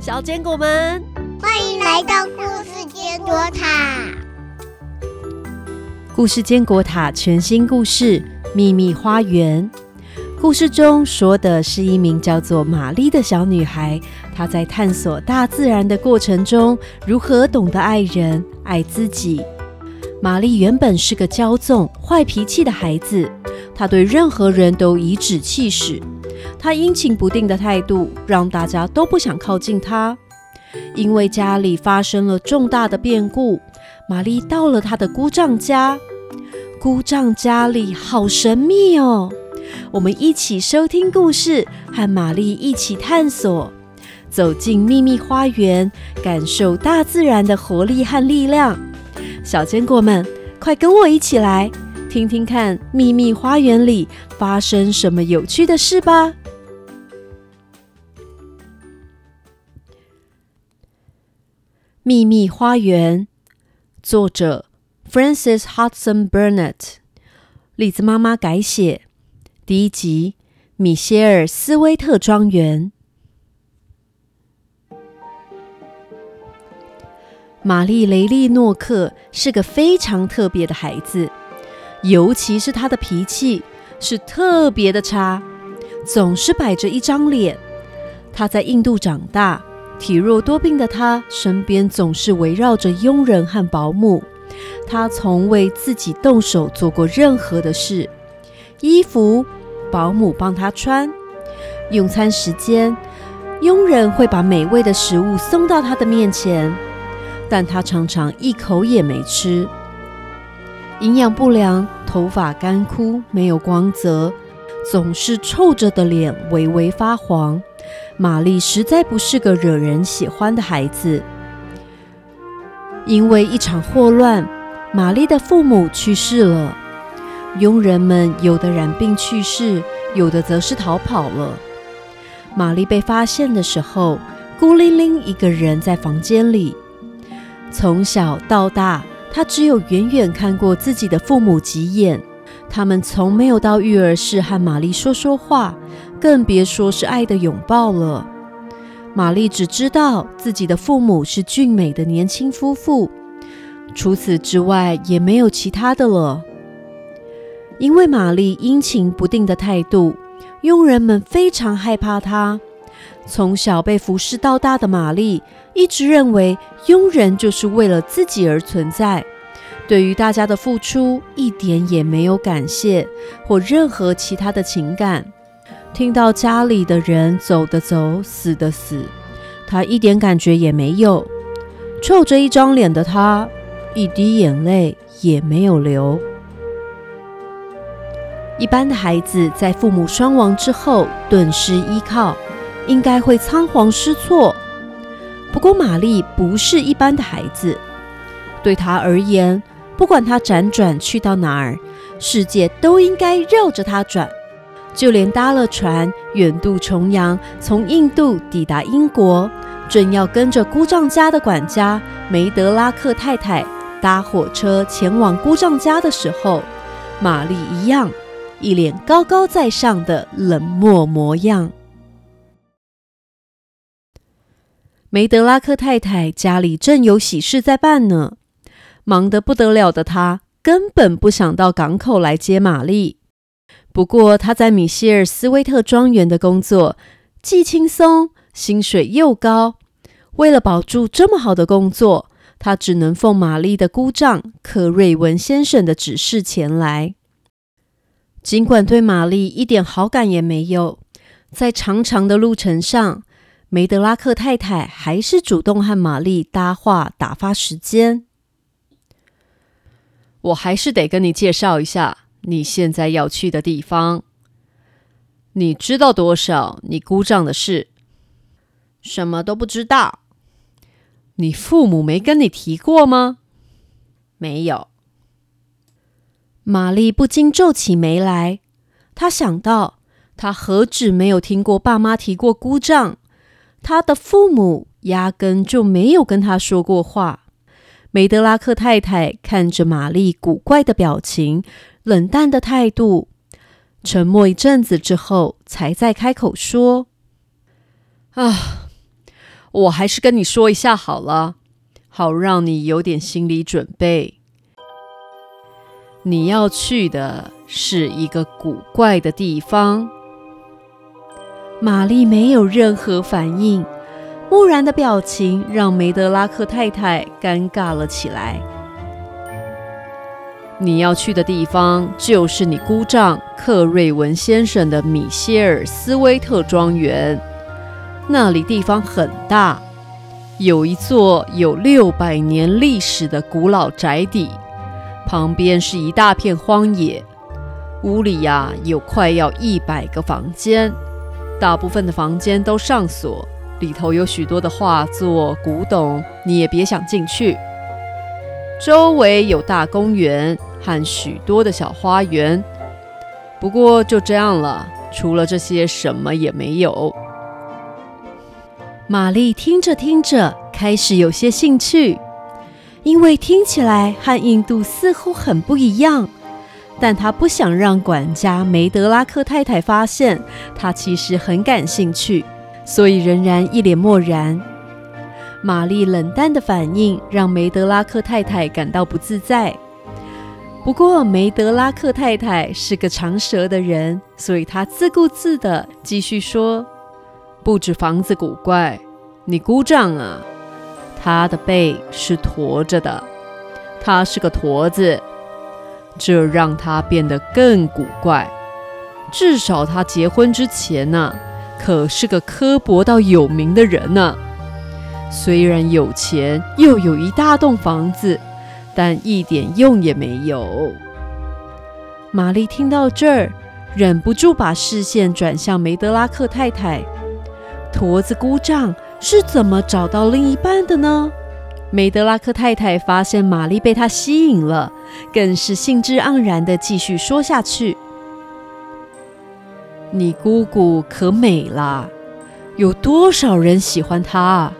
小坚果们，欢迎来到故事坚果塔。故事坚果塔全新故事《秘密花园》。故事中说的是一名叫做玛丽的小女孩，她在探索大自然的过程中，如何懂得爱人、爱自己。玛丽原本是个骄纵、坏脾气的孩子，她对任何人都颐指气使。他阴晴不定的态度，让大家都不想靠近他。因为家里发生了重大的变故，玛丽到了她的姑丈家。姑丈家里好神秘哦。我们一起收听故事，和玛丽一起探索，走进秘密花园，感受大自然的活力和力量。小坚果们，快跟我一起来听听看秘密花园里发生什么有趣的事吧！秘密花园，作者 Francis Hudson Burnett，李子妈妈改写。第一集，米歇尔斯威特庄园。玛丽雷利诺克是个非常特别的孩子，尤其是她的脾气是特别的差，总是摆着一张脸。她在印度长大，体弱多病的他身边总是围绕着佣人和保姆，他从未自己动手做过任何的事。衣服，保姆帮他穿；用餐时间，佣人会把美味的食物送到他的面前，但他常常一口也没吃。营养不良，头发干枯，没有光泽，总是臭着的脸，微微发黄。玛丽实在不是个惹人喜欢的孩子。因为一场霍乱，玛丽的父母去世了。佣人们有的染病去世，有的则是逃跑了。玛丽被发现的时候，孤零零一个人在房间里。从小到大，她只有远远看过自己的父母几眼，他们从没有到育儿室和玛丽说说话，更别说是爱的拥抱了。玛丽只知道自己的父母是俊美的年轻夫妇，除此之外也没有其他的了。因为玛丽阴晴不定的态度，佣人们非常害怕她。从小被服侍到大的玛丽，一直认为佣人就是为了自己而存在，对于大家的付出一点也没有感谢或任何其他的情感。听到家里的人走的走，死的死，他一点感觉也没有。臭着一张脸的他，一滴眼泪也没有流。一般的孩子在父母双亡之后顿失依靠，应该会仓皇失措。不过玛丽不是一般的孩子，对她而言，不管她辗转去到哪儿，世界都应该绕着她转。就连搭了船远渡重洋，从印度抵达英国，正要跟着姑丈家的管家梅德拉克太太搭火车前往姑丈家的时候，玛丽一样。一脸高高在上的冷漠模样。梅德拉克太太家里正有喜事在办呢，忙得不得了的她根本不想到港口来接玛丽。不过他在米歇尔斯威特庄园的工作既轻松，薪水又高。为了保住这么好的工作，他只能奉玛丽的姑丈克瑞文先生的指示前来。尽管对玛丽一点好感也没有，在长长的路程上，梅德拉克太太还是主动和玛丽搭话打发时间。我还是得跟你介绍一下你现在要去的地方。你知道多少你姑丈的事？什么都不知道。你父母没跟你提过吗？没有。玛丽不禁皱起眉来。她想到，她何止没有听过爸妈提过姑丈，她的父母压根就没有跟她说过话。梅德拉克太太看着玛丽古怪的表情、冷淡的态度，沉默一阵子之后，才再开口说：“啊，我还是跟你说一下好了，好让你有点心理准备。你要去的是一个古怪的地方。玛丽没有任何反应，木然的表情让梅德拉克太太尴尬了起来。你要去的地方就是你姑丈克瑞文先生的米歇尔斯威特庄园。那里地方很大，有一座有六百年历史的古老宅邸，旁边是一大片荒野。屋里呀有快要一百个房间，大部分的房间都上锁，里头有许多的画作、古董，你也别想进去。周围有大公园和许多的小花园，不过就这样了，除了这些什么也没有。玛丽听着听着，开始有些兴趣，因为听起来和印度似乎很不一样。但她不想让管家梅德拉克太太发现她其实很感兴趣，所以仍然一脸漠然。玛丽冷淡的反应让梅德拉克太太感到不自在。不过梅德拉克太太是个长舌的人，所以她自顾自的继续说。不止房子古怪，你姑丈啊，他的背是驼着的，他是个驼子，这让他变得更古怪。至少他结婚之前呢，可是个刻薄到有名的人呢。虽然有钱，又有一大栋房子，但一点用也没有。玛丽听到这儿，忍不住把视线转向梅德拉克太太。驼子姑丈是怎么找到另一半的呢？梅德拉克太太发现玛丽被他吸引了，更是兴致盎然地继续说下去：“你姑姑可美了，有多少人喜欢她？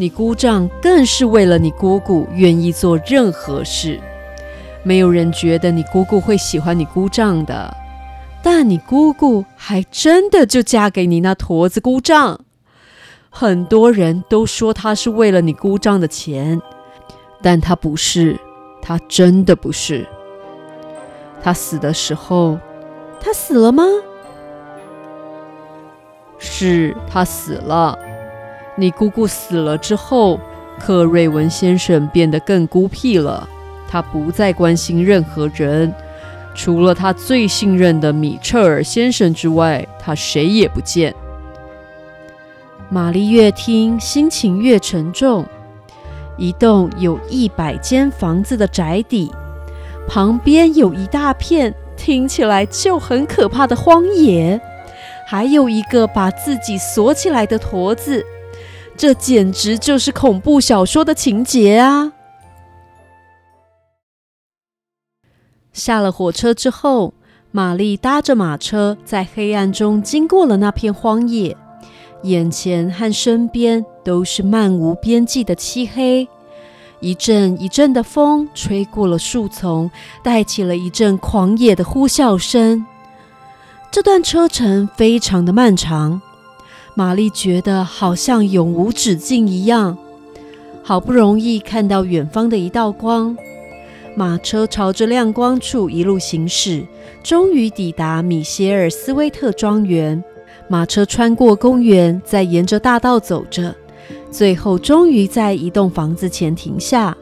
你姑丈更是为了你姑姑愿意做任何事。没有人觉得你姑姑会喜欢你姑丈的。”但你姑姑还真的就嫁给你那驼子姑丈，很多人都说她是为了你姑丈的钱，但她不是，她真的不是。她死的时候，她死了吗？是，她死了。你姑姑死了之后，克瑞文先生变得更孤僻了，他不再关心任何人。除了他最信任的米彻尔先生之外，他谁也不见。玛丽越听，心情越沉重。一栋有一百间房子的宅邸，旁边有一大片听起来就很可怕的荒野，还有一个把自己锁起来的驼子，这简直就是恐怖小说的情节啊！下了火车之后，玛丽搭着马车在黑暗中经过了那片荒野，眼前和身边都是漫无边际的漆黑。一阵一阵的风吹过了树丛，带起了一阵狂野的呼啸声。这段车程非常的漫长，玛丽觉得好像永无止境一样。好不容易看到远方的一道光。马车朝着亮光处一路行驶，终于抵达米歇尔斯威特庄园。马车穿过公园，再沿着大道走着，最后终于在一栋房子前停下。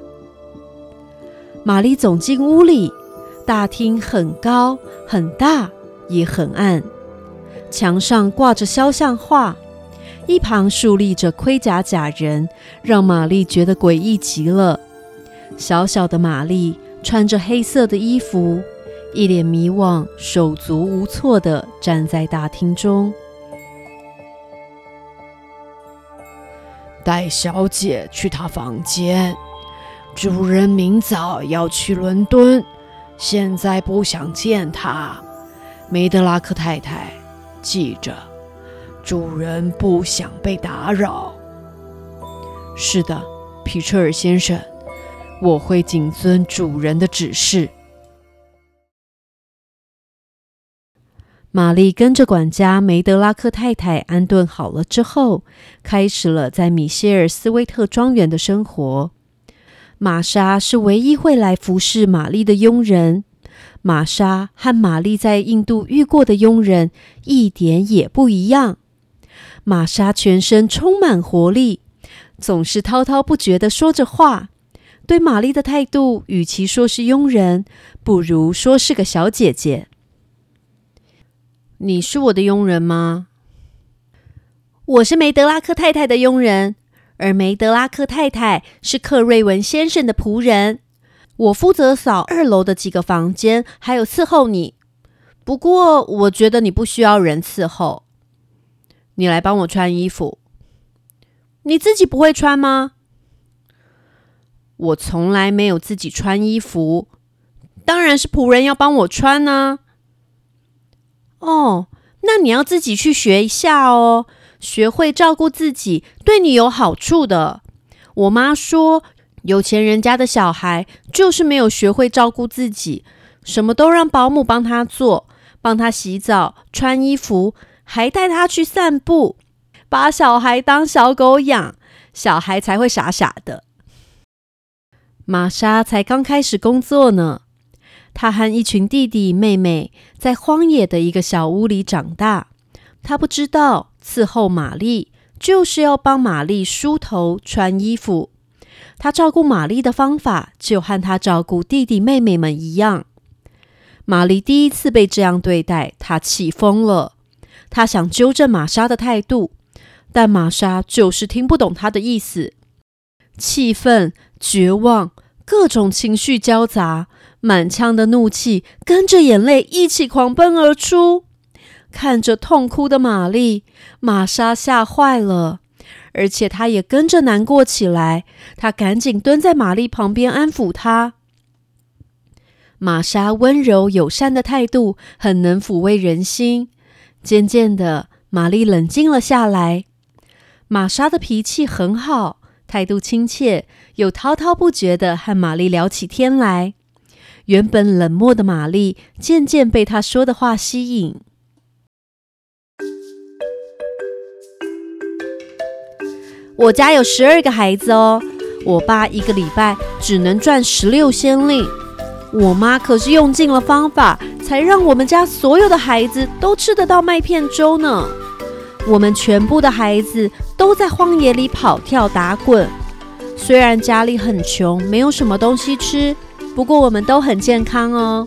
玛丽走进屋里，大厅很高、很大，也很暗。墙上挂着肖像画，一旁竖立着盔甲假人，让玛丽觉得诡异极了。小小的玛丽穿着黑色的衣服，一脸迷惘、手足无措地站在大厅中。带小姐去她房间。主人明早要去伦敦，现在不想见她。梅德拉克太太，记着，主人不想被打扰。是的，皮彻尔先生。我会谨遵主人的指示。玛丽跟着管家梅德拉克太太安顿好了之后，开始了在米歇尔斯威特庄园的生活。玛莎是唯一会来服侍玛丽的佣人。玛莎和玛丽在印度遇过的佣人一点也不一样。玛莎全身充满活力，总是滔滔不绝的说着话。对玛丽的态度，与其说是佣人，不如说是个小姐姐。你是我的佣人吗？我是梅德拉克太太的佣人，而梅德拉克太太是克瑞文先生的仆人。我负责扫二楼的几个房间，还有伺候你。不过，我觉得你不需要人伺候。你来帮我穿衣服。你自己不会穿吗？我从来没有自己穿衣服，当然是仆人要帮我穿呢。哦，那你要自己去学一下哦，学会照顾自己，对你有好处的。我妈说，有钱人家的小孩就是没有学会照顾自己，什么都让保姆帮他做，帮他洗澡、穿衣服，还带他去散步，把小孩当小狗养，小孩才会傻傻的。玛莎才刚开始工作呢。她和一群弟弟妹妹在荒野的一个小屋里长大。她不知道伺候玛丽就是要帮玛丽梳头、穿衣服。他照顾玛丽的方法就和他照顾弟弟妹妹们一样。玛丽第一次被这样对待，她气疯了。她想纠正玛莎的态度，但玛莎就是听不懂她的意思。气愤。绝望，各种情绪交杂，满腔的怒气跟着眼泪一起狂奔而出。看着痛哭的玛丽，玛莎吓坏了，而且她也跟着难过起来。她赶紧蹲在玛丽旁边安抚她。玛莎温柔友善的态度很能抚慰人心。渐渐的，玛丽冷静了下来。玛莎的脾气很好。态度亲切，又滔滔不绝的和玛丽聊起天来。原本冷漠的玛丽渐渐被他说的话吸引。我家有十二个孩子哦，我爸一个礼拜只能赚十六先令，我妈可是用尽了方法，才让我们家所有的孩子都吃得到麦片粥呢。我们全部的孩子都在荒野里跑跳打滚。虽然家里很穷，没有什么东西吃，不过我们都很健康哦。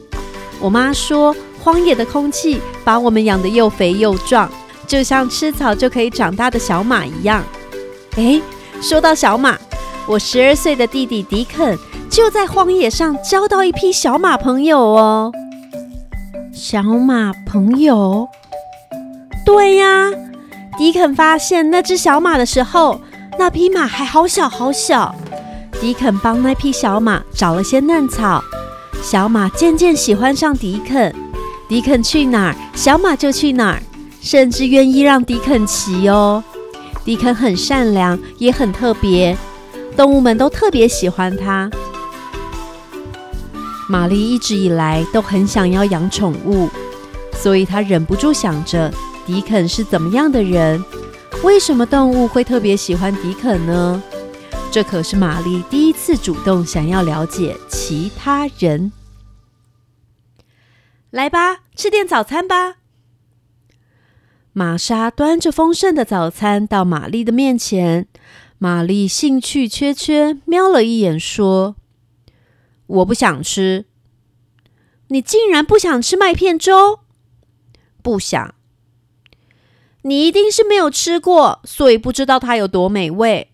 我妈说，荒野的空气把我们养得又肥又壮，就像吃草就可以长大的小马一样。诶，说到小马，我十二岁的弟弟迪肯就在荒野上交到一批小马朋友哦。小马朋友？对呀。迪肯发现那只小马的时候，那匹马还好小好小。迪肯帮那匹小马找了些嫩草，小马渐渐喜欢上迪肯。迪肯去哪儿，小马就去哪儿，甚至愿意让迪肯骑哦。迪肯很善良，也很特别，动物们都特别喜欢他。玛丽一直以来都很想要养宠物，所以她忍不住想着。迪肯是怎么样的人？为什么动物会特别喜欢迪肯呢？这可是玛丽第一次主动想要了解其他人。来吧，吃点早餐吧。玛莎端着丰盛的早餐到玛丽的面前，玛丽兴趣缺缺，瞄了一眼，说：“我不想吃。”你竟然不想吃麦片粥？不想。你一定是没有吃过，所以不知道它有多美味。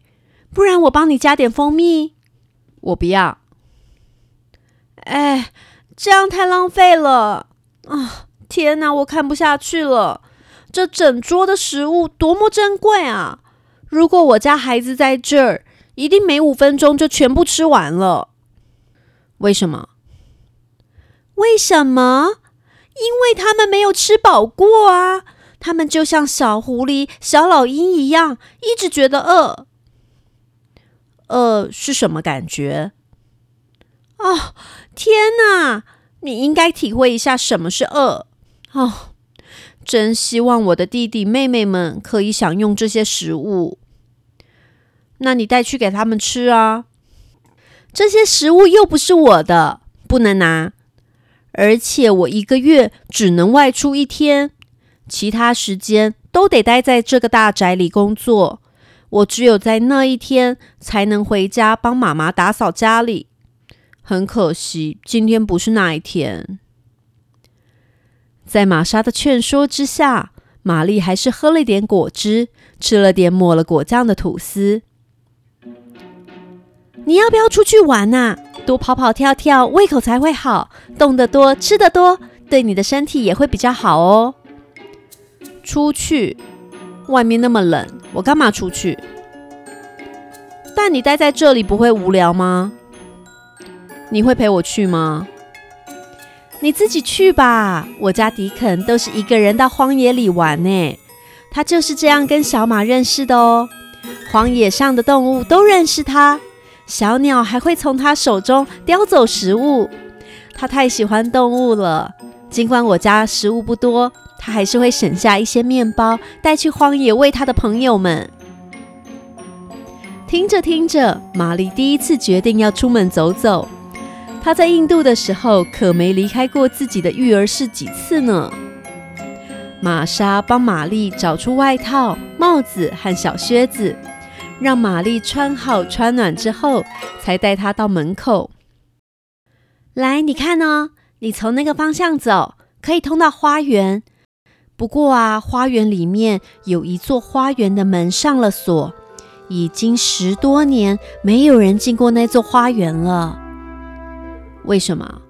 不然我帮你加点蜂蜜。我不要。哎，这样太浪费了啊！天哪，我看不下去了。这整桌的食物多么珍贵啊！如果我家孩子在这儿，一定没五分钟就全部吃完了。为什么？为什么？因为他们没有吃饱过啊！他们就像小狐狸、小老鹰一样，一直觉得饿。饿是什么感觉？哦，天哪！你应该体会一下什么是饿。哦，真希望我的弟弟妹妹们可以享用这些食物。那你带去给他们吃啊。这些食物又不是我的，不能拿。而且我一个月只能外出一天，其他时间都得待在这个大宅里工作。我只有在那一天才能回家帮妈妈打扫家里。很可惜，今天不是那一天。在玛莎的劝说之下，玛丽还是喝了点果汁，吃了点抹了果酱的吐司。你要不要出去玩呐？多跑跑跳跳，胃口才会好。动得多，吃得多，对你的身体也会比较好哦。出去，外面那么冷，我干嘛出去？但你待在这里不会无聊吗？你会陪我去吗？你自己去吧。我家迪肯都是一个人到荒野里玩呢。他就是这样跟小马认识的哦。荒野上的动物都认识他。小鸟还会从他手中叼走食物，他太喜欢动物了。尽管我家食物不多，他还是会省下一些面包带去荒野喂他的朋友们。听着听着，玛丽第一次决定要出门走走。他在印度的时候可没离开过自己的育儿室几次呢。玛莎帮玛丽找出外套、帽子和小靴子。让玛丽穿好穿暖之后，才带她到门口。来，你看哦，你从那个方向走，可以通到花园。不过啊，花园里面有一座花园的门上了锁，已经十多年没有人进过那座花园了。为什么？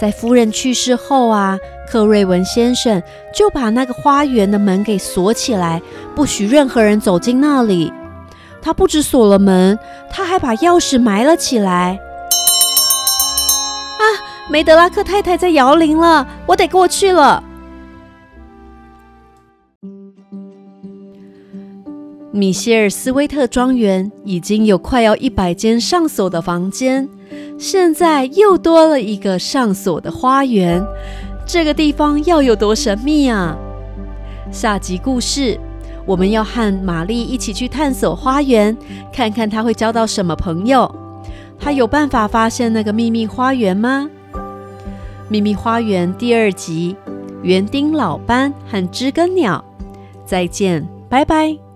在夫人去世后啊，克瑞文先生就把那个花园的门给锁起来，不许任何人走进那里。他不止锁了门，他还把钥匙埋了起来。啊，梅德拉克太太在摇铃了，我得过去了。米歇尔斯威特庄园已经有快要一百间上锁的房间，现在又多了一个上锁的花园，这个地方要有多神秘啊！下集故事。我们要和玛丽一起去探索花园，看看她会交到什么朋友。她有办法发现那个秘密花园吗？秘密花园第二集：园丁老班和知更鸟。再见，拜拜。